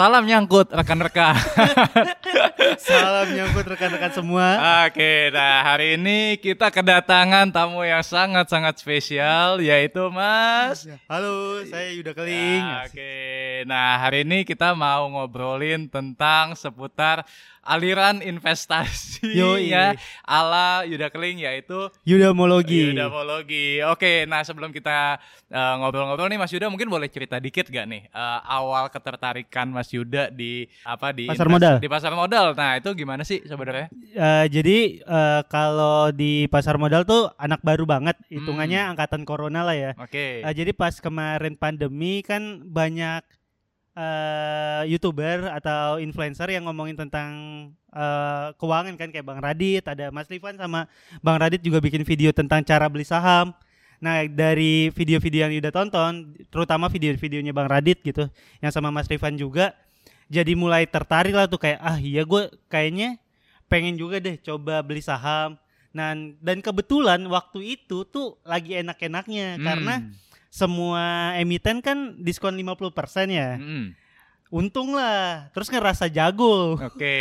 Salam nyangkut rekan-rekan. Salam nyangkut rekan-rekan semua. Oke, nah hari ini kita kedatangan tamu yang sangat-sangat spesial yaitu Mas. Halo, saya Yuda Keling. Ya, Oke, nah hari ini kita mau ngobrolin tentang seputar aliran investasi Yoi. ya ala Yuda Keling yaitu Yudamologi. Yudamologi. Oke, nah sebelum kita uh, ngobrol-ngobrol nih Mas Yuda mungkin boleh cerita dikit gak nih uh, awal ketertarikan Mas Yuda di apa di Pasar invest- modal. Di pasar modal. Nah, itu gimana sih sebenarnya? Eh, jadi eh, kalau di pasar modal tuh anak baru banget, hitungannya Hmm. angkatan corona lah ya. Oke. Eh, jadi pas kemarin pandemi kan banyak eh youtuber atau influencer yang ngomongin tentang eh, keuangan kan kayak Bang Radit, ada Mas Rifan sama Bang Radit juga bikin video tentang cara beli saham. Nah dari video-video yang udah tonton, terutama video-videonya Bang Radit gitu, yang sama Mas Rifan juga, jadi mulai tertarik lah tuh kayak ah iya gue kayaknya pengen juga deh coba beli saham. Nah dan kebetulan waktu itu tuh lagi enak-enaknya Hmm. karena semua emiten kan diskon 50% ya. Hmm. Untung lah. Terus ngerasa jago. Oke.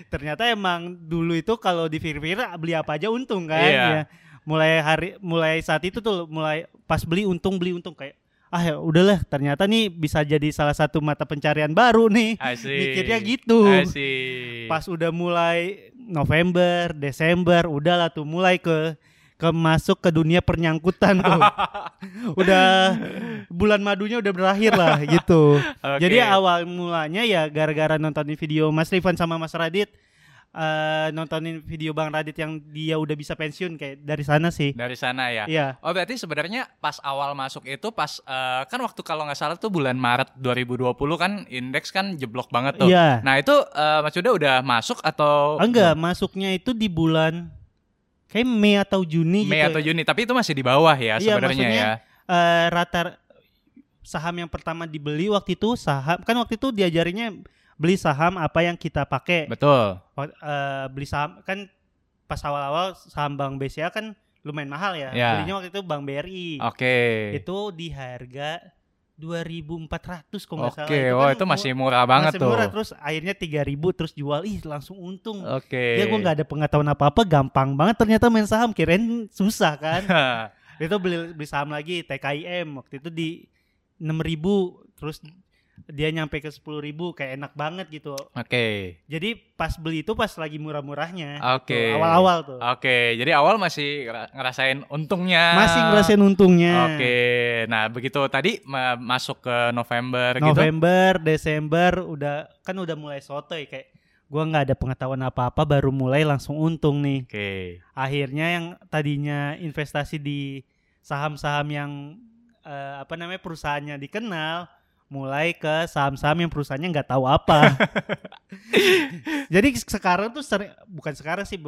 Ternyata emang dulu itu kalau di pikir beli apa aja untung kan Iya. ya. Mulai hari mulai saat itu tuh mulai pas beli untung beli untung kayak ah ya udahlah ternyata nih bisa jadi salah satu mata pencarian baru nih. Asik. Mikirnya gitu. Asik. Pas udah mulai November, Desember, udahlah tuh mulai ke ke masuk ke dunia pernyangkutan tuh. udah bulan madunya udah berakhir lah gitu. Oke. Jadi awal mulanya ya gara-gara nontonin video Mas Rifan sama Mas Radit eh nontonin video Bang Radit yang dia udah bisa pensiun kayak dari sana sih. dari sana ya. Iya. Oh berarti sebenarnya pas awal masuk itu pas eh, kan waktu kalau nggak salah tuh bulan Maret 2020 kan indeks kan jeblok banget tuh. Iya. Nah itu eh, Mas Yuda udah masuk atau Enggak, masuknya itu di bulan kayak Mei atau Juni Mei gitu. atau Juni? Tapi itu masih di bawah ya Iya, sebenarnya ya. eh rata saham yang pertama dibeli waktu itu saham kan waktu itu diajarinnya beli saham apa yang kita pakai Betul. Eh, beli saham kan pas awal-awal saham Bank BCA kan lumayan mahal ya Ya. belinya waktu itu Bank BRI Oke. itu di harga 2400 kalau nggak salah Oke, wah kan itu masih murah banget masih tuh. murah terus akhirnya 3000 terus jual ih langsung untung Oke. ya gue nggak ada pengetahuan apa-apa gampang banget ternyata main saham kirain susah kan itu beli beli saham lagi TKIM waktu itu di 6000 terus dia nyampe ke 10000 kayak enak banget gitu Oke. jadi pas beli itu pas lagi murah-murahnya Oke. Tuh, awal-awal tuh Oke, jadi awal masih ngera- ngerasain untungnya. masih ngerasain untungnya Oke, nah begitu tadi ma- masuk ke November, gitu. November Desember udah kan udah mulai sotoy kayak gua nggak ada pengetahuan apa-apa baru mulai langsung untung nih Oke, akhirnya yang tadinya investasi di saham-saham yang eh, apa namanya perusahaannya dikenal mulai ke saham-saham yang perusahaannya nggak tahu apa. Jadi sekarang tuh sering bukan sekarang sih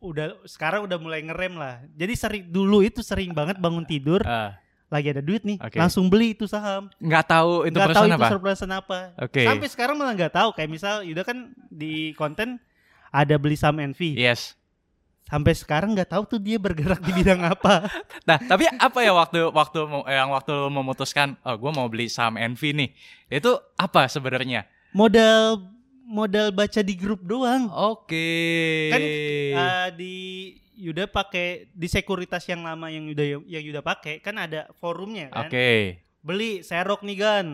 udah sekarang udah mulai ngerem lah. Jadi sering dulu itu sering banget bangun tidur Eh, lagi ada duit nih Oke. langsung beli itu saham. nggak tahu itu Nggak tahu itu perusahaan apa. Oke. Sampai sekarang malah nggak tahu kayak misal Yuda kan di konten ada beli saham Envy. Yes. Sampai sekarang nggak tahu tuh dia bergerak di bidang apa. Nah, tapi apa ya waktu waktu mo- yang waktu lu memutuskan, oh gue mau beli saham Envy nih, itu apa sebenarnya? modal modal baca di grup doang Oke. kan uh, di Yuda pakai di sekuritas yang lama yang Yuda yang Yuda pakai kan ada forumnya kan Oke. beli serok nih gan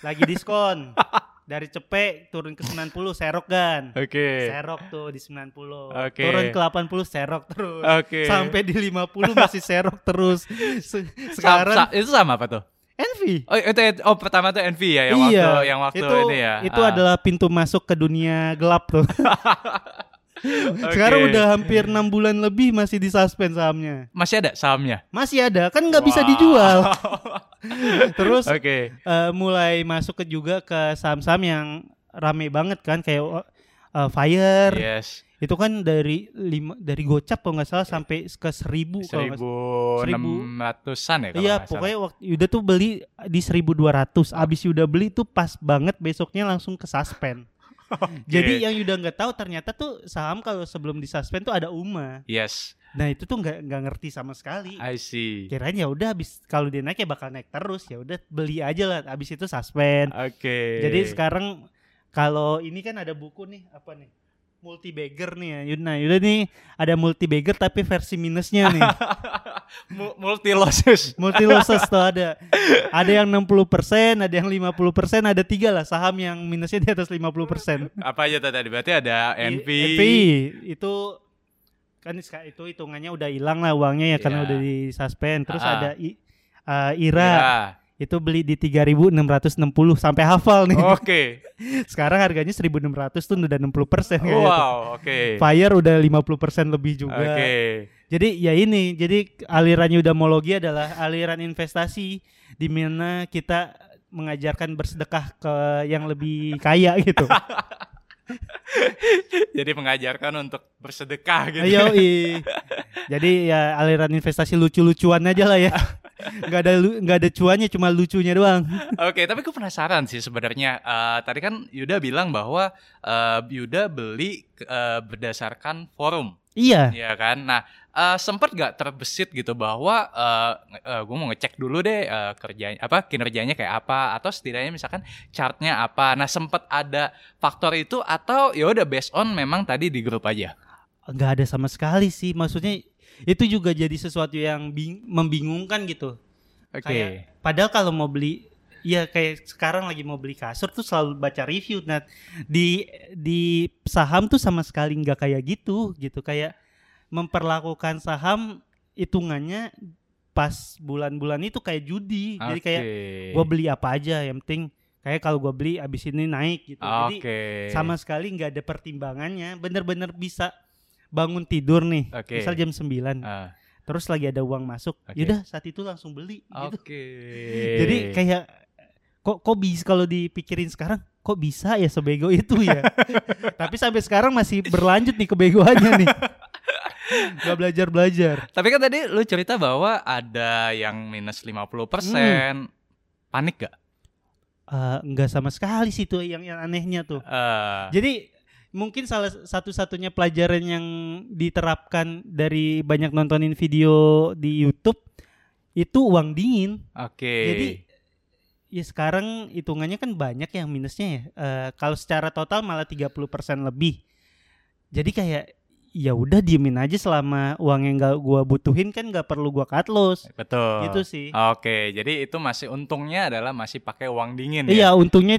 lagi diskon dari cepek turun ke 90 serok gan Oke. serok tuh di 90 Oke. turun ke 80 serok terus Oke. sampai di 50 masih serok terus Se- Sa- sekarang sa- itu sama apa tuh? Envy Oh, itu oh pertama tuh Envy ya yang iya, waktu yang waktu itu, ini ya. Itu Ah. adalah pintu masuk ke dunia gelap tuh. Sekarang udah hampir enam bulan lebih masih di suspend sahamnya. masih ada sahamnya. Masih ada, kan nggak bisa Wow. dijual. Terus Oke. eh, mulai masuk ke juga ke saham-saham yang rame banget kan kayak eh, Fire. Yes. Itu kan dari lima dari gocap kalau nggak salah sampai ke seribu kalau Seribu enam ratusan ya kalau Iya, salah. pokoknya waktu Yuda tuh beli di 1200. Abis Yuda beli tuh pas banget besoknya langsung ke suspend. Jadi yang Yuda nggak tahu ternyata tuh saham kalau sebelum di suspend tuh ada UMA. Yes. Nah itu tuh nggak nggak ngerti sama sekali. I see. Kirain ya udah habis kalau dia naik ya bakal naik terus ya udah beli aja lah. Habis itu suspend. Oke. Jadi sekarang kalau ini kan ada buku nih apa nih? Multi bagger nih ya. Yuna, Yuda nih ada multi bagger tapi versi minusnya nih. Mu- multi losses. multi losses tuh ada. Ada yang 60%, ada yang 50%, ada tiga lah saham yang minusnya di atas 50%. Apa aja tadi? Berarti ada NV. NVI itu kan itu hitungannya udah hilang lah uangnya ya karena Iya. udah di suspend. Terus Ah. ada I- uh, IRA Ya. Itu beli di 3.660 sampai hafal nih. Oke. Sekarang harganya 1.600 tuh udah 60% kayaknya tuh. Wow, oke. Fire udah 50% lebih juga. Oke. Jadi ya ini, jadi alirannya udamologi adalah aliran investasi di mana kita mengajarkan bersedekah ke yang lebih kaya gitu. Jadi mengajarkan untuk bersedekah gitu. Ayo, jadi ya aliran investasi lucu-lucuan aja lah ya. Nggak ada nggak ada cuannya, cuma lucunya doang. Oke, tapi gue penasaran sih sebenarnya. Eh, tadi kan Yuda bilang bahwa eh, Yuda beli eh, berdasarkan forum, Iya, ya kan? Nah, eh, sempet gak terbesit gitu bahwa gue mau ngecek dulu deh eh, kerjanya apa kinerjanya kayak apa atau setidaknya misalkan chartnya apa. Nah, sempet ada faktor itu atau ya udah based on memang tadi di grup aja. nggak ada sama sekali sih. Maksudnya itu juga jadi sesuatu yang bing- membingungkan gitu. Oke. Kayak- Padahal kalau mau beli ya kayak sekarang lagi mau beli kasur tuh selalu baca review nah di di saham tuh sama sekali nggak kayak gitu gitu kayak memperlakukan saham hitungannya pas bulan-bulan itu kayak judi jadi kayak gue beli apa aja yang penting kayak kalau gue beli abis ini naik gitu Oke. jadi sama sekali nggak ada pertimbangannya bener-bener bisa bangun tidur nih Oke. misal jam 9 Ah, terus lagi ada uang masuk Oke. yaudah saat itu langsung beli gitu Oke. jadi kayak kok kok bisa kalau dipikirin sekarang kok bisa ya sebego itu ya. Tapi sampai sekarang masih berlanjut nih kebegoannya nih. Gak belajar-belajar. Tapi kan tadi lu cerita bahwa ada yang minus 50%. Hmm. Panik gak? Eh, nggak sama sekali sih tuh yang yang anehnya tuh. Eh, Jadi mungkin salah satu-satunya pelajaran yang diterapkan dari banyak nontonin video di YouTube itu uang dingin. Oke. Jadi ya sekarang hitungannya kan banyak yang minusnya ya. Eh, kalau secara total malah 30% lebih. Jadi kayak ya udah diemin aja selama uang yang gak gua butuhin kan nggak perlu gua cut loss. betul. Gitu sih. Oke, jadi itu masih untungnya adalah masih pakai uang dingin ya. Iya, untungnya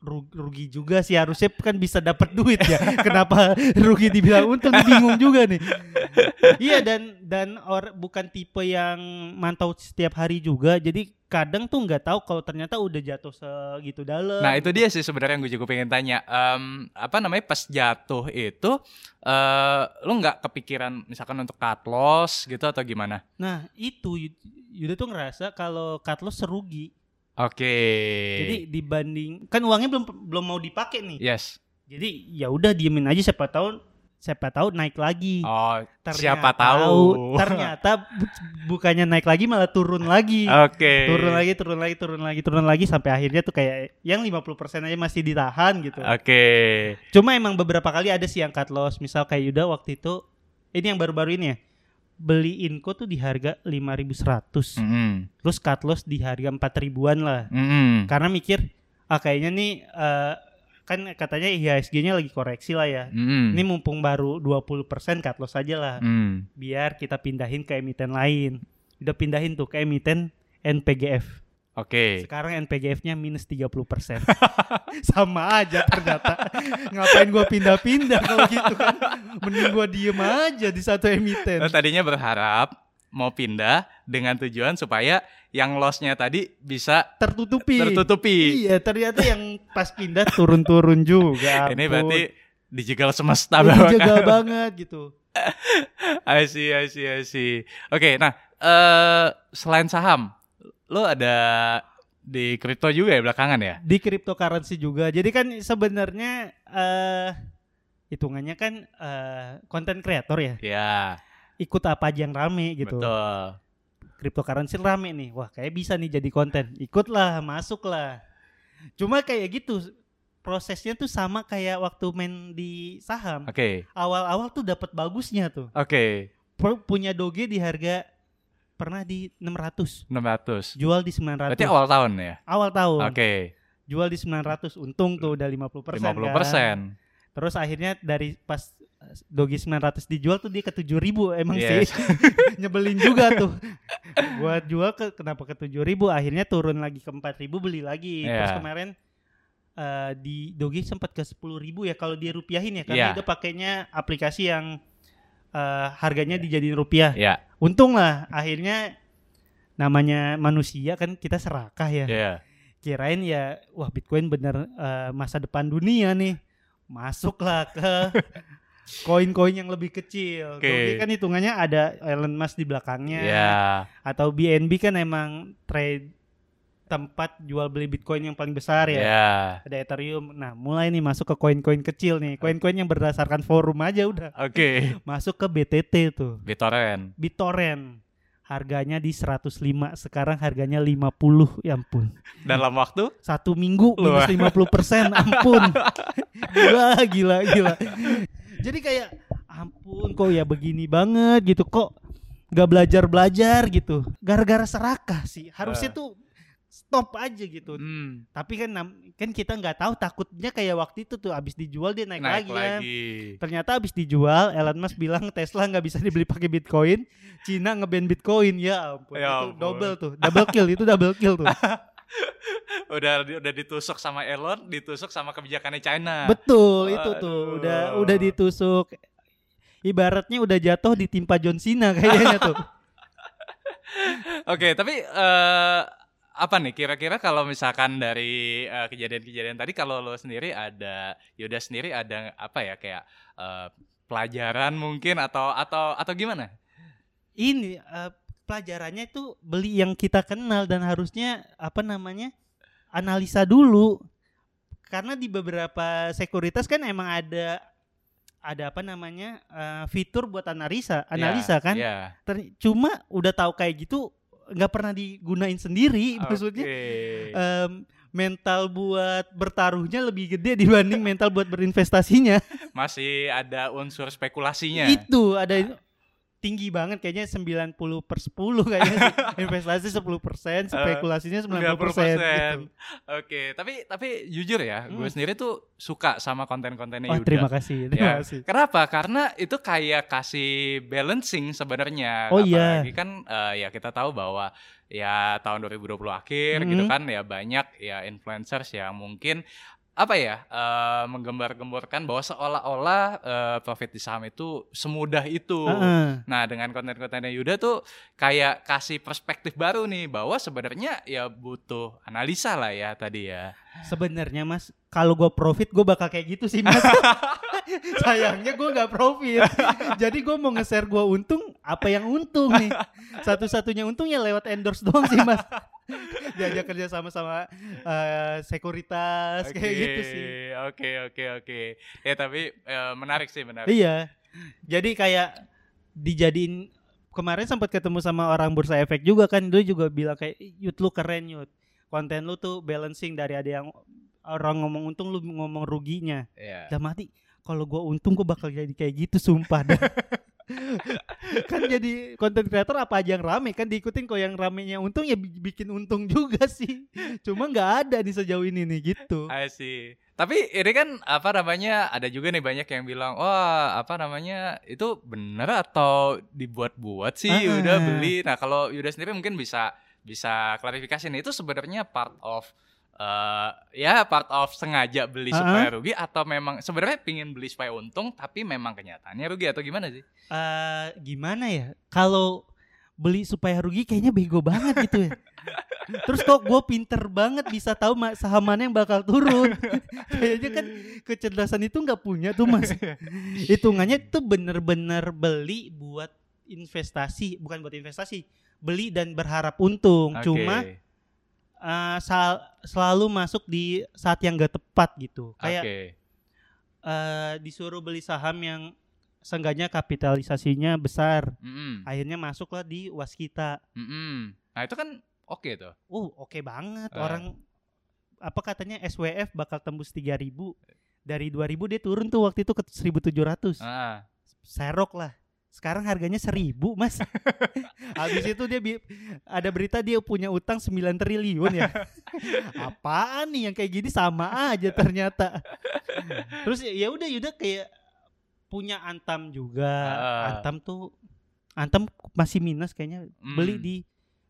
rugi juga sih harusnya kan bisa dapat duit ya. Kenapa rugi dibilang untung bingung juga nih. iya dan dan or bukan tipe yang mantau setiap hari juga. Jadi kadang tuh nggak tahu kalau ternyata udah jatuh segitu dalam. Nah, itu dia sih sebenarnya yang gue juga pengen tanya. Em, apa namanya pas jatuh itu eh lu nggak kepikiran misalkan untuk cut loss gitu atau gimana? Nah, itu Yud- Yuda tuh ngerasa kalau cut loss serugi. Oke. Jadi dibanding kan uangnya belum belum mau dipakai nih. yes. Jadi ya udah diemin aja siapa tahu siapa tahu naik lagi. Oh, Ternyata- siapa tahu. Ternyata bu- bukannya naik lagi malah turun lagi. Oke. Turun lagi, turun lagi, turun lagi, turun lagi sampai akhirnya tuh kayak yang 50% aja masih ditahan gitu. Oke. Cuma emang beberapa kali ada sih yang cut loss. Misal kayak Yuda waktu itu ini yang baru-baru ini ya. Beli Inco tuh di harga 5100. Mm-mm. Terus cut loss di harga 4000-an lah. Mm-mm. Karena mikir ah kayaknya nih eh, kan katanya IHSG-nya lagi koreksi lah ya. Mm-mm. Ini mumpung baru 20% cut loss aja lah. Mm. Biar kita pindahin ke emiten lain. Udah pindahin tuh ke emiten NPGF. Oke. Sekarang NPGF-nya minus 30%. Sama aja ternyata. Ngapain gua pindah-pindah kalau gitu kan. Mending gua diem aja di satu emiten. Lo tadinya berharap mau pindah dengan tujuan supaya yang loss-nya tadi bisa Tertutupi. tertutupi. Iya, ternyata yang pas pindah turun-turun juga. Ini berarti dijegal semesta Ini bahwa jaga banget gitu. I see, I see, I see. Oke, nah eh selain saham, lo ada di kripto juga ya belakangan ya? Di cryptocurrency juga. Jadi kan sebenarnya eh hitungannya kan eh konten kreator ya. Ya, Ikut apa aja yang rame gitu. betul. cryptocurrency rame nih. Wah, kayak bisa nih jadi konten. Ikutlah, masuklah. Cuma kayak gitu prosesnya tuh sama kayak waktu main di saham. Oke, Awal-awal tuh dapat bagusnya tuh. oke. pu- punya Doge di harga pernah di 600 600. jual di 900 Berarti awal tahun ya? awal tahun Oke. jual di 900 untung tuh udah 50 persen 50 persen. terus akhirnya dari pas eh, Doge 900 dijual tuh dia ke 7000 emang Yes. sih nyebelin juga tuh buat jual ke kenapa ke 7000 akhirnya turun lagi ke 4000 beli lagi terus Iya. kemarin eh, di Doge sempat ke 10000 ya kalau dia rupiahin ya karena dia pakainya aplikasi yang eh, harganya dijadiin rupiah Ya, untung lah akhirnya namanya manusia kan kita serakah ya ya. kirain ya wah Bitcoin bener eh, masa depan dunia nih masuklah ke koin-koin yang lebih kecil. Doge kan hitungannya ada Elon Musk di belakangnya Ya. atau BNB kan emang trade tempat jual beli Bitcoin yang paling besar ya. Ya. Ada Ethereum. Nah, mulai nih masuk ke koin-koin kecil nih. Koin-koin yang berdasarkan forum aja udah Oke. masuk ke BTT tuh. BitTorrent. BitTorrent. Harganya di 105, sekarang harganya 50. Ya ampun. Dalam waktu satu minggu minus 50 persen ampun gila gila gila jadi kayak ampun kok ya begini banget gitu kok nggak belajar belajar gitu gara-gara serakah sih harusnya Eh. tuh stop aja gitu hmm, tapi kan kan kita nggak tahu takutnya kayak waktu itu tuh abis dijual dia naik, naik lagi, kan lagi. ternyata abis dijual Elon Musk bilang Tesla nggak bisa dibeli pakai Bitcoin Cina ngeban Bitcoin ya ampun Ya itu ampun. double tuh double kill itu double kill tuh Udah udah ditusuk sama Elon, ditusuk sama kebijakannya China. Betul, itu tuh udah udah ditusuk. Ibaratnya udah jatuh ditimpa John Cena kayaknya tuh. Oke, tapi eh apa nih kira-kira kalau misalkan dari kejadian-kejadian tadi kalau lo sendiri ada Yuda sendiri ada apa ya kayak eh, pelajaran mungkin atau atau atau gimana? Ini eh, pelajarannya itu beli yang kita kenal dan harusnya apa namanya? analisa dulu. Karena di beberapa sekuritas kan emang ada ada apa namanya? eh, fitur buat analisa, analisa Ya, kan. Ya. Ter- cuma udah tahu kayak gitu nggak pernah digunain sendiri maksudnya. Oke. em, mental buat bertaruhnya lebih gede dibanding mental buat berinvestasinya. Masih ada unsur spekulasinya. Itu ada tinggi banget kayaknya 90 per 10 kayaknya sih. investasi 10 persen, spekulasinya 90 persen. Gitu. Oke, tapi tapi jujur ya, gue Hmm. sendiri tuh suka sama konten-kontennya Oh Yuda. terima kasih, terima Ya. kasih. Kenapa? Karena itu kayak kasih balancing sebenarnya. Oh, iya. Apalagi kan eh, ya kita tahu bahwa ya tahun 2020 akhir gitu Mhm. kan ya banyak ya influencers yang mungkin apa ya eh, menggembar-gemborkan bahwa seolah-olah eh, profit di saham itu semudah itu. Heeh. Nah, dengan konten-kontennya Yuda tuh kayak kasih perspektif baru nih bahwa sebenarnya ya butuh analisa lah ya tadi ya. Sebenarnya Mas, kalau gue profit gue bakal kayak gitu sih Mas. Sayangnya gue nggak profit. Jadi gue mau nge-share gue untung, apa yang untung nih? Satu-satunya untung ya lewat endorse doang sih Mas. Diajak kerja sama sama eh, sekuritas kayak gitu sih. Oke, oke, oke. Ya tapi eh, menarik sih, menarik. Iya. Jadi kayak dijadiin kemarin sempat ketemu sama orang bursa efek juga kan dia juga bilang kayak "Ih, Yud lu keren Yud. Konten lu tuh balancing dari ada yang orang ngomong untung lu ngomong ruginya. Iya. Udah mati. Kalau gua untung gua bakal jadi kayak gitu sumpah dah. kan jadi konten kreator apa aja yang rame kan diikutin kok yang ramenya untung ya bi- bikin untung juga sih. Cuma nggak ada nih sejauh ini nih gitu. I see. Tapi ini kan apa namanya ada juga nih banyak yang bilang wah apa namanya itu bener atau dibuat-buat sih Ah. udah beli. Nah kalau Yuda sendiri mungkin bisa bisa klarifikasi nih itu sebenarnya part of eh ya part of sengaja beli Ah, supaya rugi atau memang sebenarnya pingin beli supaya untung tapi memang kenyataannya rugi atau gimana sih? eh gimana ya? Kalau beli supaya rugi kayaknya bego banget gitu ya. Terus kok gue pinter banget bisa tahu saham mana yang bakal turun. Kayaknya kan kecerdasan itu nggak punya tuh mas. Hitungannya tuh bener-bener beli buat investasi bukan buat investasi beli dan berharap untung. Oke. cuma eh, sal- selalu masuk di saat yang gak tepat gitu kayak Oke. eh, disuruh beli saham yang seenggaknya kapitalisasinya besar Mm-mm. akhirnya masuklah di waskita Mm-mm. Nah itu kan oke tuh. uh oke banget Ah. orang apa katanya SWF bakal tembus 3000 dari 2000 dia turun tuh waktu itu ke 1700 Ah, serok lah sekarang harganya seribu mas habis itu dia bi- ada berita dia punya utang 9 triliun ya apaan nih yang kayak gini sama aja ternyata terus ya udah Yuda kayak punya Antam juga Ah. Antam tuh Antam masih minus kayaknya beli Hmm. di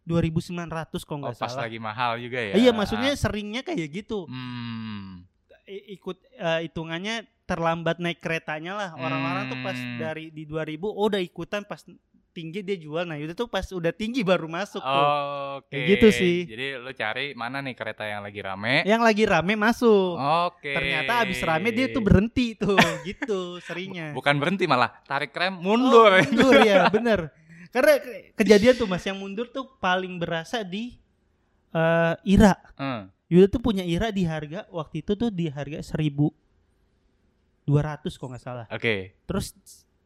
2900 kalau Oh, nggak pas salah lagi mahal juga ya. iya maksudnya seringnya kayak gitu Hmm. Ikut eh, hitungannya terlambat naik keretanya lah orang-orang tuh pas Hmm. dari di 2000 oh udah ikutan pas tinggi dia jual nah itu tuh pas udah tinggi baru masuk tuh Oke. Kayak gitu sih. Jadi lu cari mana nih kereta yang lagi rame? yang lagi rame masuk Oke. ternyata abis rame dia tuh berhenti tuh gitu seringnya Bukan berhenti malah tarik rem mundur. oh, mundur ya bener karena ke- kejadian tuh mas yang mundur tuh paling berasa di eh, Ira Hmm. Yuda tuh punya Ira di harga waktu itu tuh di harga 1200 kalau nggak salah Oke. Terus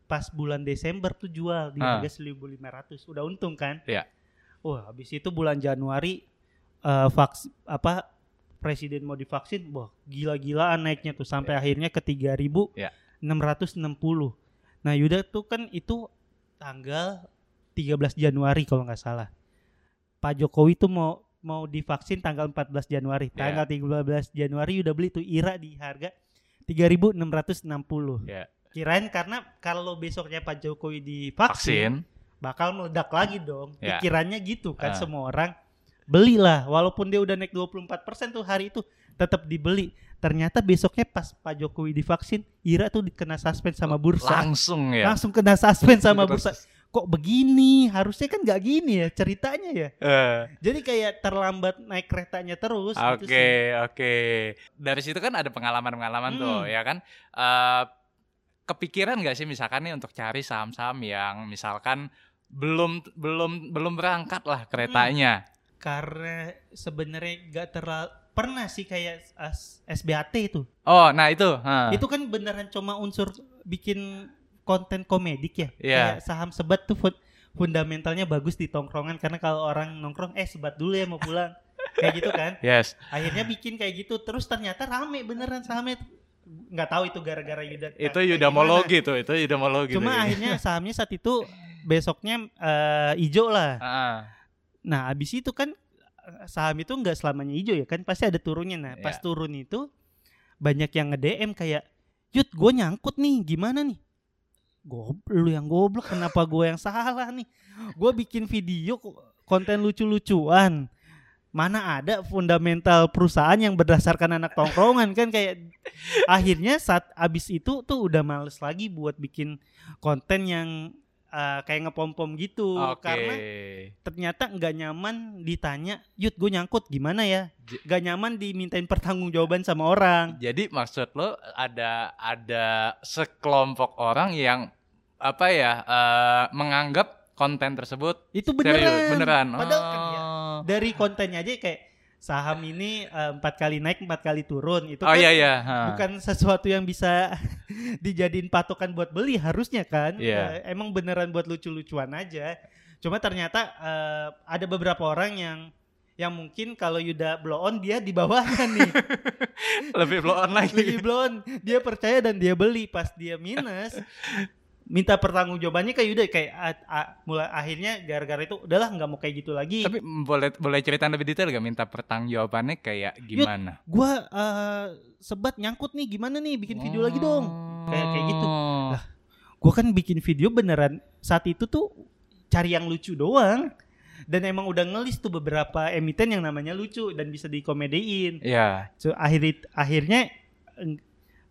pas bulan Desember tuh jual di Ah. harga 1.500. Udah untung kan? Iya. Wah, habis itu bulan Januari eh vaks apa presiden mau divaksin, wah gila-gilaan naiknya tuh sampai akhirnya ke 3.660. Nah, Yuda tuh kan itu tanggal 13 Januari kalau nggak salah. Pak Jokowi tuh mau mau divaksin tanggal 14 Januari. Iya. Tanggal 13 Januari udah beli tuh IRA di harga 3.660 Ya. kirain karena kalau besoknya Pak Jokowi divaksin Vaksin. bakal meledak lagi dong Ya. pikirannya gitu kan Ah. semua orang belilah walaupun dia udah naik 24% tuh hari itu tetap dibeli ternyata besoknya pas Pak Jokowi divaksin Ira tuh dikena suspend sama bursa Langsung ya. langsung kena suspend sama bursa kok begini harusnya kan nggak gini ya ceritanya ya Eh, jadi kayak terlambat naik keretanya terus Oke, gitu sih oke. Dari situ kan ada pengalaman-pengalaman tuh, Hmm. ya kan? Eh, kepikiran nggak sih misalkan nih untuk cari saham-saham yang misalkan belum belum belum berangkat lah keretanya. karena sebenarnya nggak terlalu pernah sih kayak SBAT itu Oh, nah itu. ha. itu kan beneran cuma unsur bikin konten komedik ya Iya. kayak saham sebat tuh fun- fundamentalnya bagus di tongkrongan karena kalau orang nongkrong eh sebat dulu ya mau pulang kayak gitu kan Yes. akhirnya bikin kayak gitu terus ternyata rame beneran sahamnya nggak tahu itu gara-gara Yuda Itu kayak yudamologi tuh, itu yudamologi. cuma tuh. akhirnya sahamnya saat itu besoknya eh, hijau lah Ah, Nah, abis itu kan eh, saham itu nggak selamanya hijau ya kan pasti ada turunnya. Nah, pas Iya. turun itu banyak yang nge-DM kayak, "Yud, gue nyangkut nih, gimana nih?" Gob, lu yang goblok, kenapa gue yang salah nih? Gue bikin video ko- konten lucu-lucuan. Mana ada fundamental perusahaan yang berdasarkan anak tongkrongan kan kayak akhirnya saat abis itu tuh udah males lagi buat bikin konten yang eh, kayak ngepom-pom gitu Oke. karena ternyata nggak nyaman ditanya, Yud gue nyangkut gimana ya? J- Gak nyaman dimintain pertanggungjawaban sama orang. Jadi maksud lo ada ada sekelompok orang yang apa ya eh, menganggap konten tersebut Itu serius beneran. beneran. Padahal kan ya, Oh. dari kontennya aja kayak saham ini eh, empat kali naik empat kali turun. Itu Oh kan iya iya. bukan sesuatu yang bisa dijadiin patokan buat beli harusnya kan? Iya. Eh, emang beneran buat lucu-lucuan aja. Cuma ternyata eh, ada beberapa orang yang yang mungkin kalau Yuda blow on dia di bawahnya nih. Lebih blow on lagi. lagi blow on. Dia percaya dan dia beli. Pas dia minus minta pertanggungjawabannya kayak Yuda kayak a- a- mulai akhirnya gara-gara itu udahlah nggak mau kayak gitu lagi Tapi boleh boleh cerita lebih detail gak minta pertanggungjawabannya kayak gimana? gua eh, sebat nyangkut nih gimana nih bikin video lagi dong Kayak- kayak gitu. Oh. Lah, gua kan bikin video beneran saat itu tuh cari yang lucu doang dan emang udah ngelis tuh beberapa emiten yang namanya lucu dan bisa dikomedein Iya. so, akhir akhirnya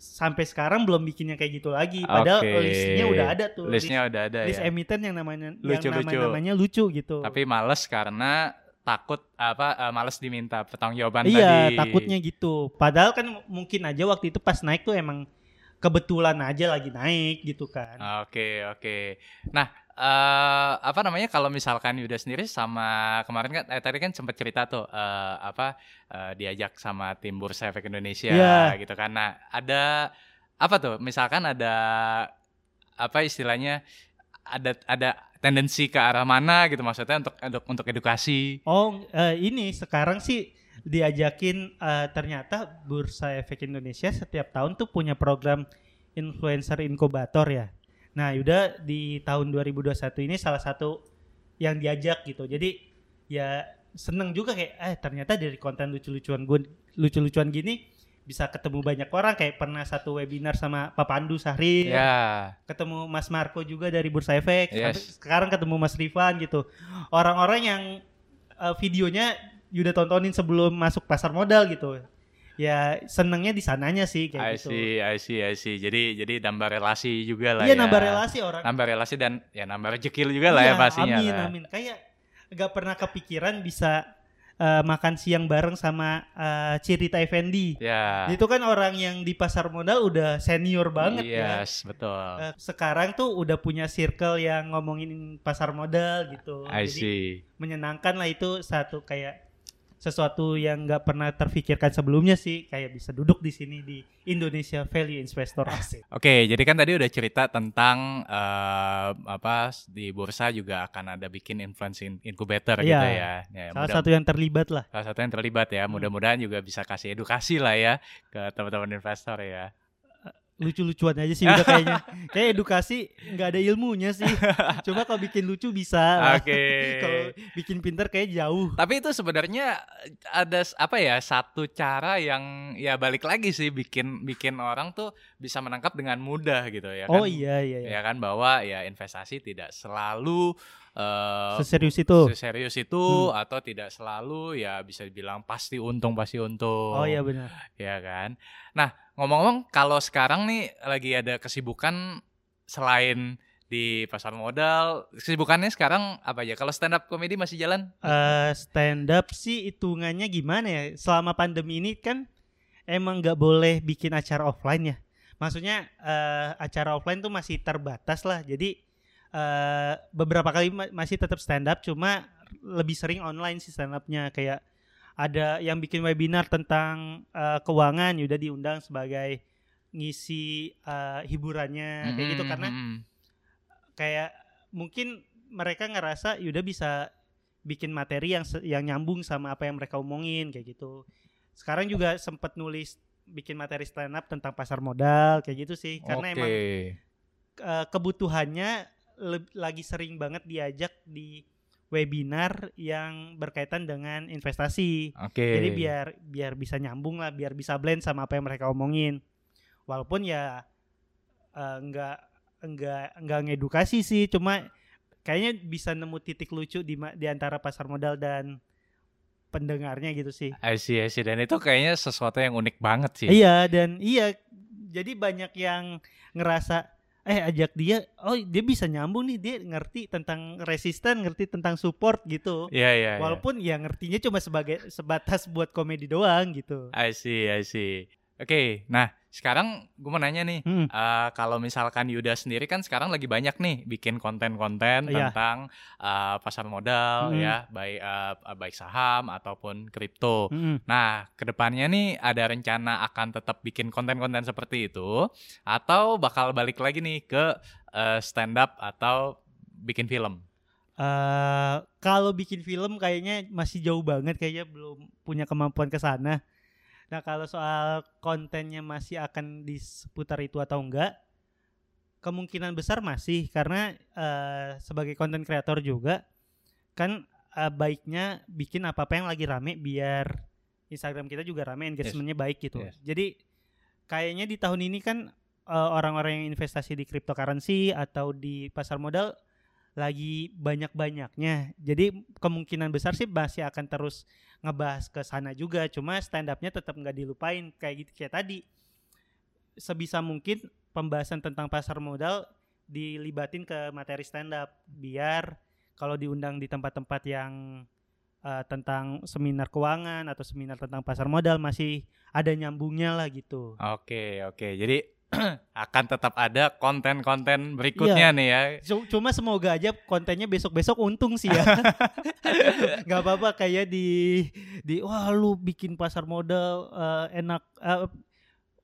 sampai sekarang belum bikin yang kayak gitu lagi padahal Oke. listnya udah ada tuh Listnya udah ada list ya. emiten yang namanya Lucu-lucu. yang nama namanya lucu gitu Tapi males karena takut apa eh, males diminta pertanggungjawaban iya tadi. takutnya gitu padahal kan mungkin aja waktu itu pas naik tuh emang kebetulan aja lagi naik gitu kan Oke oke. Nah eh apa namanya kalau misalkan Yuda sendiri sama kemarin kan eh, tadi kan sempat cerita tuh eh, apa eh, diajak sama tim Bursa Efek Indonesia Iya. gitu kan. Nah ada apa tuh? Misalkan ada apa istilahnya ada ada tendensi ke arah mana gitu maksudnya untuk untuk untuk edukasi. Oh, eh, ini sekarang sih diajakin eh, ternyata Bursa Efek Indonesia setiap tahun tuh punya program influencer inkubator ya. Nah, Yuda di tahun 2021 ini salah satu yang diajak gitu. Jadi ya seneng juga kayak eh ternyata dari konten lucu-lucuan gue lucu-lucuan gini bisa ketemu banyak orang kayak pernah satu webinar sama Pak Pandu Sahri Ya. ketemu Mas Marco juga dari Bursa Efek Yes. sekarang ketemu Mas Rifan gitu orang-orang yang eh, videonya Yuda tontonin sebelum masuk pasar modal gitu ya senengnya di sananya sih I kayak gitu see, I see, I see. Jadi jadi nambah relasi juga lah iya ya. nambah relasi orang Nambah relasi dan ya nambah rezeki juga lah ya Iya, pastinya. amin lah. amin kayak nggak pernah kepikiran bisa eh, makan siang bareng sama eh, Cirita Effendi Ya. itu kan orang yang di pasar modal udah senior banget ya Yes, betul. Eh, sekarang tuh udah punya circle yang ngomongin pasar modal gitu. I Jadi see. menyenangkan lah itu satu kayak sesuatu yang nggak pernah terfikirkan sebelumnya sih kayak bisa duduk di sini di Indonesia Value Investor Asset. Oke, jadi kan tadi udah cerita tentang eh, apa di bursa juga akan ada bikin influence in- incubator Iya. gitu ya. ya Salah mudah- satu yang terlibat lah. salah satu yang terlibat ya. Hmm. Mudah-mudahan juga bisa kasih edukasi lah ya ke teman-teman investor ya. Lucu-lucuan aja sih udah kayaknya. Kayak edukasi nggak ada ilmunya sih. Coba kalau bikin lucu bisa. Oke. kalau bikin pinter kayak jauh. Tapi itu sebenarnya ada apa ya satu cara yang ya balik lagi sih bikin bikin orang tuh bisa menangkap dengan mudah gitu ya kan. Oh iya iya iya. Ya kan bahwa ya investasi tidak selalu eh, Seserius itu. serius itu Hmm. atau tidak selalu ya bisa dibilang pasti untung pasti untung. Oh iya benar. Ya kan. Nah, ngomong-ngomong kalau sekarang nih lagi ada kesibukan selain di pasar modal, kesibukannya sekarang apa aja? Kalau stand up comedy masih jalan? eh stand up sih hitungannya gimana ya? Selama pandemi ini kan emang nggak boleh bikin acara offline ya. Maksudnya eh, acara offline tuh masih terbatas lah. Jadi eh, beberapa kali ma- masih tetap stand up, cuma lebih sering online sih stand upnya kayak ada yang bikin webinar tentang eh, keuangan, udah diundang sebagai ngisi eh, hiburannya kayak gitu karena kayak mungkin mereka ngerasa Yuda bisa bikin materi yang yang nyambung sama apa yang mereka omongin kayak gitu. Sekarang juga sempat nulis bikin materi stand up tentang pasar modal kayak gitu sih karena Oke. emang eh, kebutuhannya lagi sering banget diajak di webinar yang berkaitan dengan investasi. Oke. Jadi biar biar bisa nyambung lah, biar bisa blend sama apa yang mereka omongin. Walaupun ya eh, nggak nggak nggak ngedukasi sih, cuma kayaknya bisa nemu titik lucu di di antara pasar modal dan pendengarnya gitu sih. I see, I see. Dan itu kayaknya sesuatu yang unik banget sih. Iya dan iya jadi banyak yang ngerasa eh ajak dia oh dia bisa nyambung nih dia ngerti tentang resisten ngerti tentang support gitu Iya, iya. iya. walaupun ya ngertinya cuma sebagai sebatas buat komedi doang gitu I see, I see. Oke, nah sekarang gue mau nanya nih, Hmm. eh, kalau misalkan Yuda sendiri kan sekarang lagi banyak nih bikin konten-konten Iya. tentang eh, pasar modal Mm. ya, baik eh, baik saham ataupun kripto. Mm-mm. Nah, ke depannya nih ada rencana akan tetap bikin konten-konten seperti itu, atau bakal balik lagi nih ke eh, stand up atau bikin film? eh kalau bikin film kayaknya masih jauh banget kayaknya belum punya kemampuan ke sana. Nah, kalau soal kontennya masih akan di seputar itu atau enggak? Kemungkinan besar masih karena eh sebagai konten kreator juga kan eh, baiknya bikin apa-apa yang lagi rame biar Instagram kita juga rame engagementnya baik gitu. Yes. Jadi kayaknya di tahun ini kan eh, orang-orang yang investasi di cryptocurrency atau di pasar modal lagi banyak-banyaknya. Jadi kemungkinan besar sih masih akan terus ngebahas ke sana juga. Cuma stand up-nya tetap nggak dilupain kayak gitu kayak tadi. Sebisa mungkin pembahasan tentang pasar modal dilibatin ke materi stand up biar kalau diundang di tempat-tempat yang eh, tentang seminar keuangan atau seminar tentang pasar modal masih ada nyambungnya lah gitu. Oke, oke. Jadi akan tetap ada konten-konten berikutnya nih ya. Cu- Cuma semoga aja kontennya besok-besok untung sih ya. Gak apa-apa kayak di di wah lu bikin pasar modal eh, enak eh,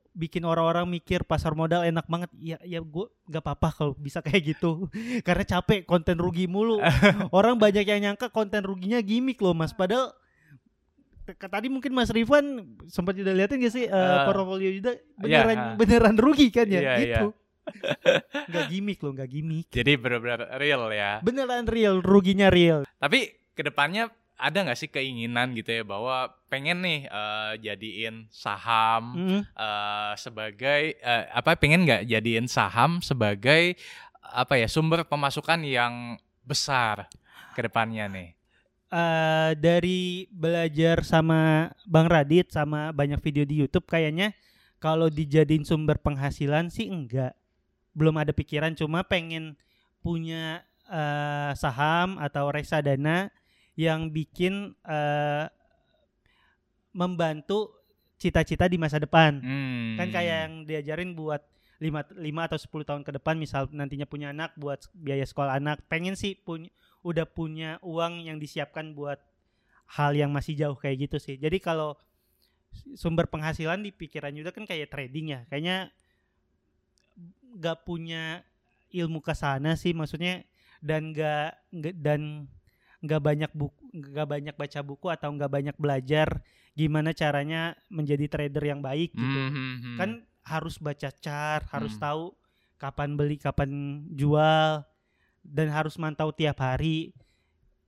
bikin orang-orang mikir pasar modal enak banget. Ya ya gue gak apa-apa kalau bisa kayak gitu. Karena capek konten rugi mulu. Orang banyak yang nyangka konten ruginya gimmick loh Mas. Padahal tadi mungkin Mas Rifan sempat udah liatin gak sih eh, Eh, portofolio juga iya, beneran ah. beneran rugi kan ya iya. gitu. nggak gimmick loh nggak gimmick Jadi benar-benar real ya. beneran real ruginya real Tapi ke depannya ada nggak sih keinginan gitu ya bahwa pengen nih eh, jadiin saham Mm. eh, sebagai eh, apa pengen nggak jadiin saham sebagai apa ya sumber pemasukan yang besar ke depannya nih. Eh, dari belajar sama Bang Radit sama banyak video di YouTube kayaknya kalau dijadiin sumber penghasilan sih enggak. Belum ada pikiran cuma pengen punya eh, saham atau reksadana yang bikin eh, membantu cita-cita di masa depan. Hmm. Kan kayak yang diajarin buat 5 5 atau 10 tahun ke depan misal nantinya punya anak buat biaya sekolah anak. Pengen sih punya udah punya uang yang disiapkan buat hal yang masih jauh kayak gitu sih. Jadi kalau sumber penghasilan di pikiran Yuda kan kayak trading ya. Kayaknya nggak punya ilmu ke sana sih maksudnya dan nggak nggak- dan nggak banyak buku nggak banyak baca buku atau nggak banyak belajar gimana caranya menjadi trader yang baik gitu Mhm. kan harus baca chart, harus Hmm. tahu kapan beli, kapan jual, dan harus mantau tiap hari.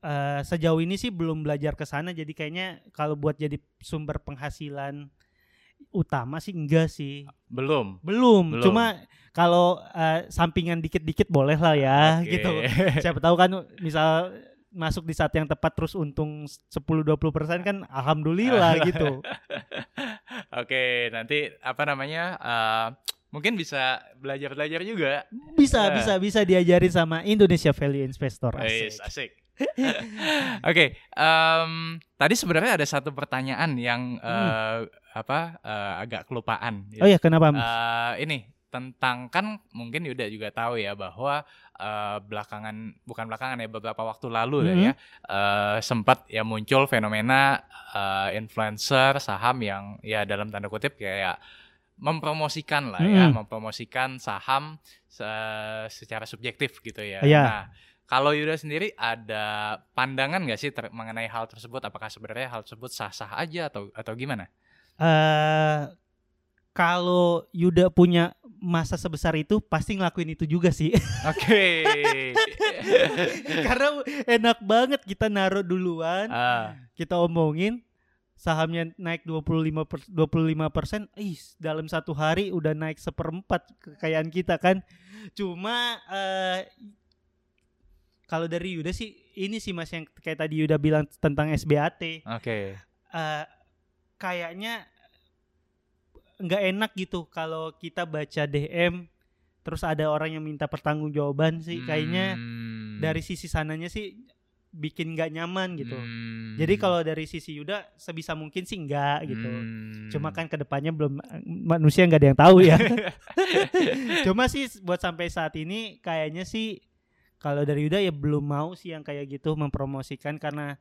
Eh, sejauh ini sih belum belajar ke sana, jadi kayaknya kalau buat jadi sumber penghasilan utama sih enggak sih, belum. belum. Belum. Cuma kalau eh, sampingan dikit-dikit boleh lah ya, Oke. gitu. Siapa tahu kan, misal masuk di saat yang tepat terus untung 10-20% kan alhamdulillah gitu. Oke, nanti apa namanya? eh, mungkin bisa belajar-belajar juga. Bisa Eh. bisa bisa diajarin sama Indonesia Value Investor. Asik. asik. Oke, em, tadi sebenarnya ada satu pertanyaan yang eh, apa eh, agak kelupaan. Hmm. Oh ya kenapa? Eh, ini tentang kan mungkin Yuda juga tahu ya bahwa eh, belakangan bukan belakangan ya beberapa waktu lalu lah Mhm. ya eh, sempat ya muncul fenomena eh, influencer saham yang ya dalam tanda kutip kayak mempromosikan lah ya Mhm. mempromosikan saham se- secara subjektif gitu ya. Iya. Nah kalau Yuda sendiri ada pandangan nggak sih mengenai hal tersebut? Apakah sebenarnya hal tersebut sah-sah aja atau atau gimana? eh kalau Yuda punya masa sebesar itu pasti ngelakuin itu juga sih. Oke. Karena enak banget kita naruh duluan, Ah. kita omongin sahamnya naik 25 per, 25 persen, ih dalam satu hari udah naik seperempat kekayaan kita kan. Cuma eh kalau dari Yuda sih ini sih mas yang kayak tadi Yuda bilang tentang SBAT. Oke. eh kayaknya nggak enak gitu kalau kita baca DM terus ada orang yang minta pertanggungjawaban sih kayaknya Hmm. dari sisi sananya sih bikin nggak nyaman gitu. Hmm. Jadi kalau dari sisi Yuda sebisa mungkin sih enggak gitu. Hmm. Cuma kan ke depannya belum manusia nggak ada yang tahu ya. Cuma sih buat sampai saat ini kayaknya sih kalau dari Yuda ya belum mau sih yang kayak gitu mempromosikan karena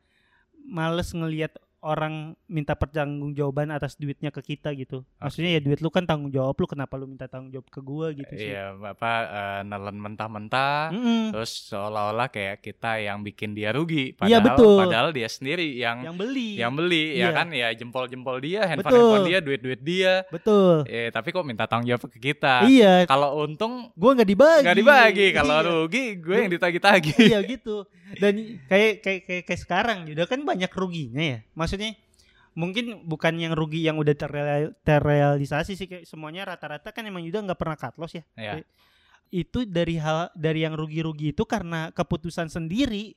males ngelihat orang minta pertanggungjawaban atas duitnya ke kita gitu. Maksudnya ya duit lu kan tanggung jawab lu kenapa lu minta tanggung jawab ke gua gitu sih. Iya, apa eh, nelen mentah-mentah Mm-mm. terus seolah-olah kayak kita yang bikin dia rugi Iya, padahal betul. padahal dia sendiri yang Yang beli. yang beli Iya. ya kan ya jempol-jempol dia, handphone-handphone dia, duit-duit dia. Betul. Eh, tapi kok minta tanggung jawab ke kita? Iya, Kalau untung gua nggak dibagi. nggak dibagi, kalau Iya. rugi gue yang ditagi-tagi. iya gitu dan kayak kayak kayak, kayak sekarang juga kan banyak ruginya ya maksudnya mungkin bukan yang rugi yang udah terreal- terrealisasi sih kayak semuanya rata-rata kan emang juga nggak pernah cut loss ya Iya. itu dari hal dari yang rugi-rugi itu karena keputusan sendiri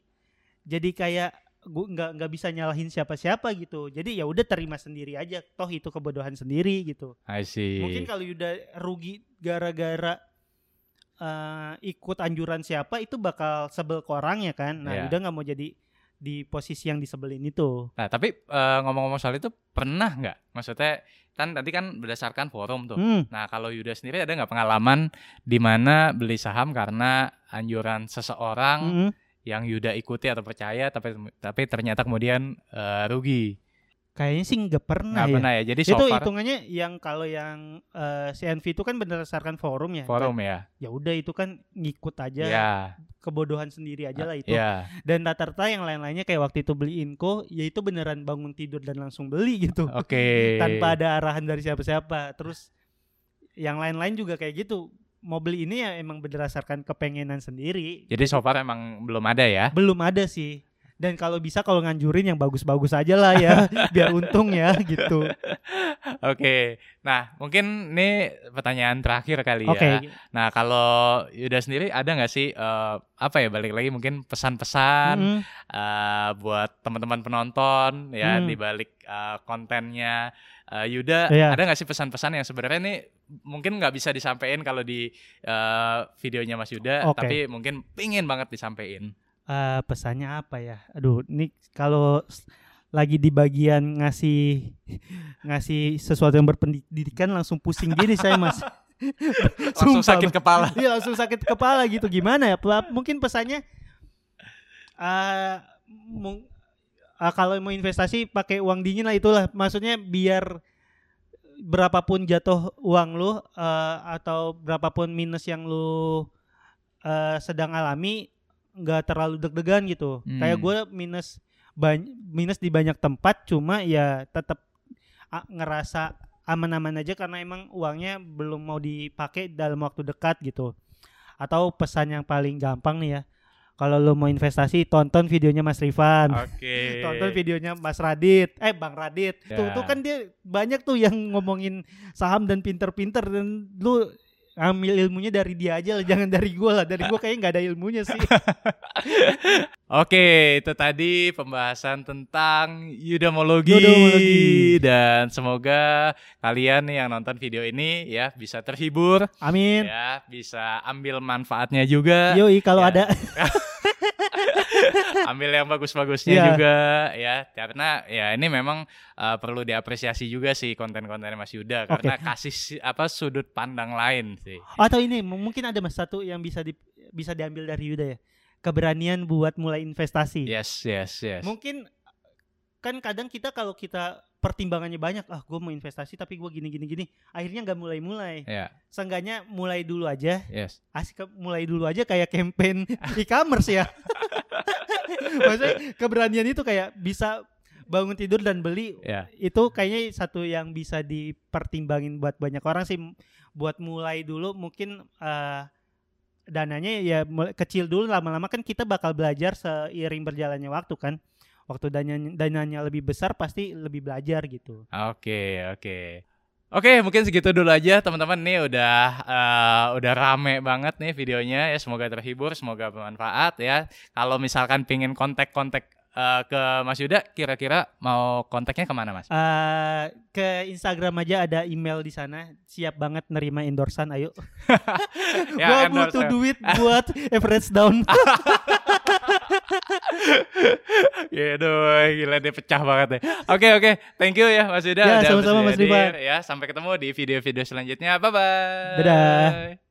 jadi kayak gua nggak nggak bisa nyalahin siapa-siapa gitu jadi ya udah terima sendiri aja toh itu kebodohan sendiri gitu I see. Mungkin kalau udah rugi gara-gara eh, ikut anjuran siapa itu bakal sebel ke orangnya kan. Nah, Iya. udah nggak mau jadi di posisi yang disebelin itu. Nah, tapi eh, ngomong-ngomong soal itu pernah nggak? Maksudnya kan tadi kan berdasarkan forum tuh. Hmm. Nah, kalau Yuda sendiri ada nggak pengalaman di mana beli saham karena anjuran seseorang Mm-mm. yang Yuda ikuti atau percaya tapi tapi ternyata kemudian eh, rugi? Kayaknya sih nggak pernah Nggak ya. pernah ya. Jadi so itu far hitungannya yang kalau yang eh, CNV itu kan berdasarkan forum ya. forum ya. Ya udah itu kan ngikut aja Ya. kebodohan sendiri aja lah itu. Ya. Dan rata-rata yang lain-lainnya kayak waktu itu beli Inco, ya itu beneran bangun tidur dan langsung beli gitu. Oke. tanpa ada arahan dari siapa-siapa. Terus yang lain-lain juga kayak gitu. mau beli ini ya emang berdasarkan kepengenan sendiri. Jadi so far emang belum ada ya. Belum ada sih. Dan kalau bisa kalau nganjurin yang bagus-bagus aja lah ya, biar untung ya gitu. Oke. Nah, mungkin ini pertanyaan terakhir kali Oke. ya. Nah, kalau Yuda sendiri ada nggak sih eh, apa ya balik lagi mungkin pesan-pesan Mm, eh, buat teman-teman penonton ya Hmm. di balik eh, kontennya eh, Yuda Iya. ada nggak sih pesan-pesan yang sebenarnya ini mungkin nggak bisa disampaikan kalau di eh, videonya Mas Yuda Oke. tapi mungkin pingin banget disampaikan eh, pesannya apa ya? Aduh, ini kalau lagi di bagian ngasih ngasih sesuatu yang berpendidikan langsung pusing gini saya mas. langsung Sumpah, sakit kepala Iya langsung sakit kepala gitu gimana ya? Mungkin pesannya eh mung- ah, kalau mau investasi pakai uang dingin lah itulah. Maksudnya biar berapapun jatuh uang lu eh, atau berapapun minus yang lu eh, sedang alami nggak terlalu deg-degan gitu. Hmm. Kayak gue minus minus di banyak tempat cuma ya tetap ngerasa aman-aman aja karena emang uangnya belum mau dipakai dalam waktu dekat gitu. Atau pesan yang paling gampang nih ya. Kalau lo mau investasi tonton videonya Mas Rifan. oke Tonton videonya Mas Radit, eh Bang Radit. Tuh, Ya. tuh kan dia banyak tuh yang ngomongin saham dan pinter-pinter dan lu ambil ilmunya dari dia aja lah, jangan dari gua lah. Dari gua kayaknya nggak ada ilmunya sih. Oke, itu tadi pembahasan tentang Yudamologi. dan semoga kalian yang nonton video ini ya bisa terhibur, Amin. ya bisa ambil manfaatnya juga, Yoi kalau Ya. ada ambil yang bagus-bagusnya Iya. juga ya, karena ya ini memang uh, perlu diapresiasi juga sih konten-konten Mas Yuda karena kasih si- apa sudut pandang lain sih. atau ini mungkin ada mas satu yang bisa di, bisa diambil dari Yuda ya. Keberanian buat mulai investasi. Yes, yes, yes. Mungkin kan kadang kita kalau kita pertimbangannya banyak, ah gue mau investasi tapi gue gini gini gini, akhirnya nggak mulai-mulai. Ya, Seenggaknya mulai dulu aja, yes. asik mulai dulu aja kayak campaign e-commerce ya. Maksudnya keberanian itu kayak bisa bangun tidur dan beli Ya. itu kayaknya satu yang bisa dipertimbangin buat banyak orang sih buat mulai dulu mungkin eh, dananya ya kecil dulu lama-lama kan kita bakal belajar seiring berjalannya waktu kan waktu dananya dananya lebih besar pasti lebih belajar gitu Oke, oke. Oke, mungkin segitu dulu aja teman-teman. Nih udah eh, udah rame banget nih videonya ya. Semoga terhibur, semoga bermanfaat ya. Kalau misalkan pingin kontak-kontak eh, ke Mas Yuda, kira-kira mau kontaknya ke mana Mas? Eh, ke Instagram aja ada email di sana siap banget nerima endorsan ayo Ya, gua endorse butuh duit buat average down Ya gitu, gila dia pecah banget deh. Oke okay, oke, okay. thank you ya Mas Yuda. Ya sama-sama Mas Dipa. Ya sampai ketemu di video-video selanjutnya. Bye bye. Dadah.